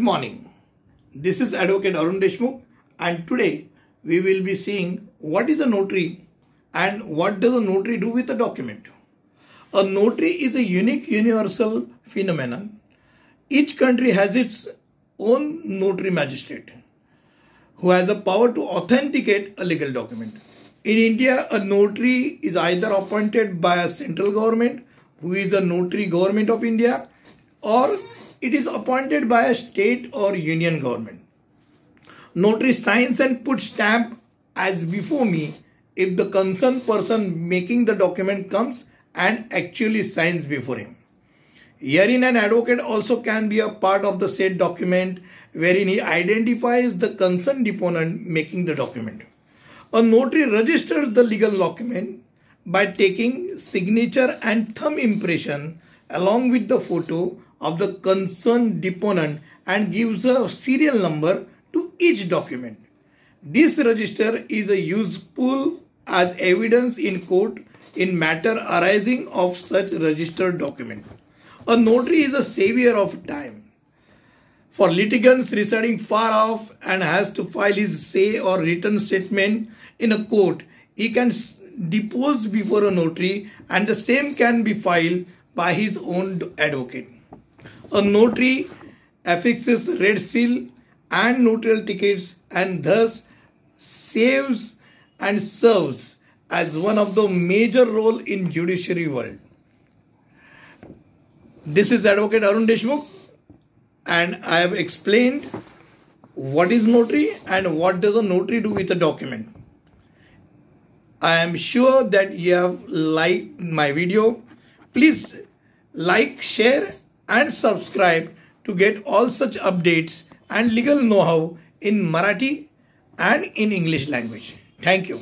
Good morning. This is Advocate Arun Deshmukh and today we will be seeing what is a notary and what does a notary do with a document. A notary is a unique universal phenomenon. Each country has its own notary magistrate who has the power to authenticate a legal document. In India, a notary is either appointed by a central government who is the notary government of India or it is appointed by a state or union government. Notary signs and puts stamp as before me if the concerned person making the document comes and actually signs before him. Herein an advocate also can be a part of the said document wherein he identifies the concerned deponent making the document. A notary registers the legal document by taking signature and thumb impression along with the photo of the concerned deponent and gives a serial number to each document. This register is a useful as evidence in court in matter arising of such registered document. A notary is a savior of time. For litigants residing far off and has to file his say or written statement in a court, he can depose before a notary and the same can be filed by his own advocate. A notary affixes red seal and notarial tickets and thus saves and serves as one of the major role in judiciary world. This is Advocate Arun Deshmukh and I have explained what is notary and what does a notary do with a document. I am sure that you have liked my video. Please like, share and subscribe to get all such updates and legal know-how in Marathi and in English language. Thank you.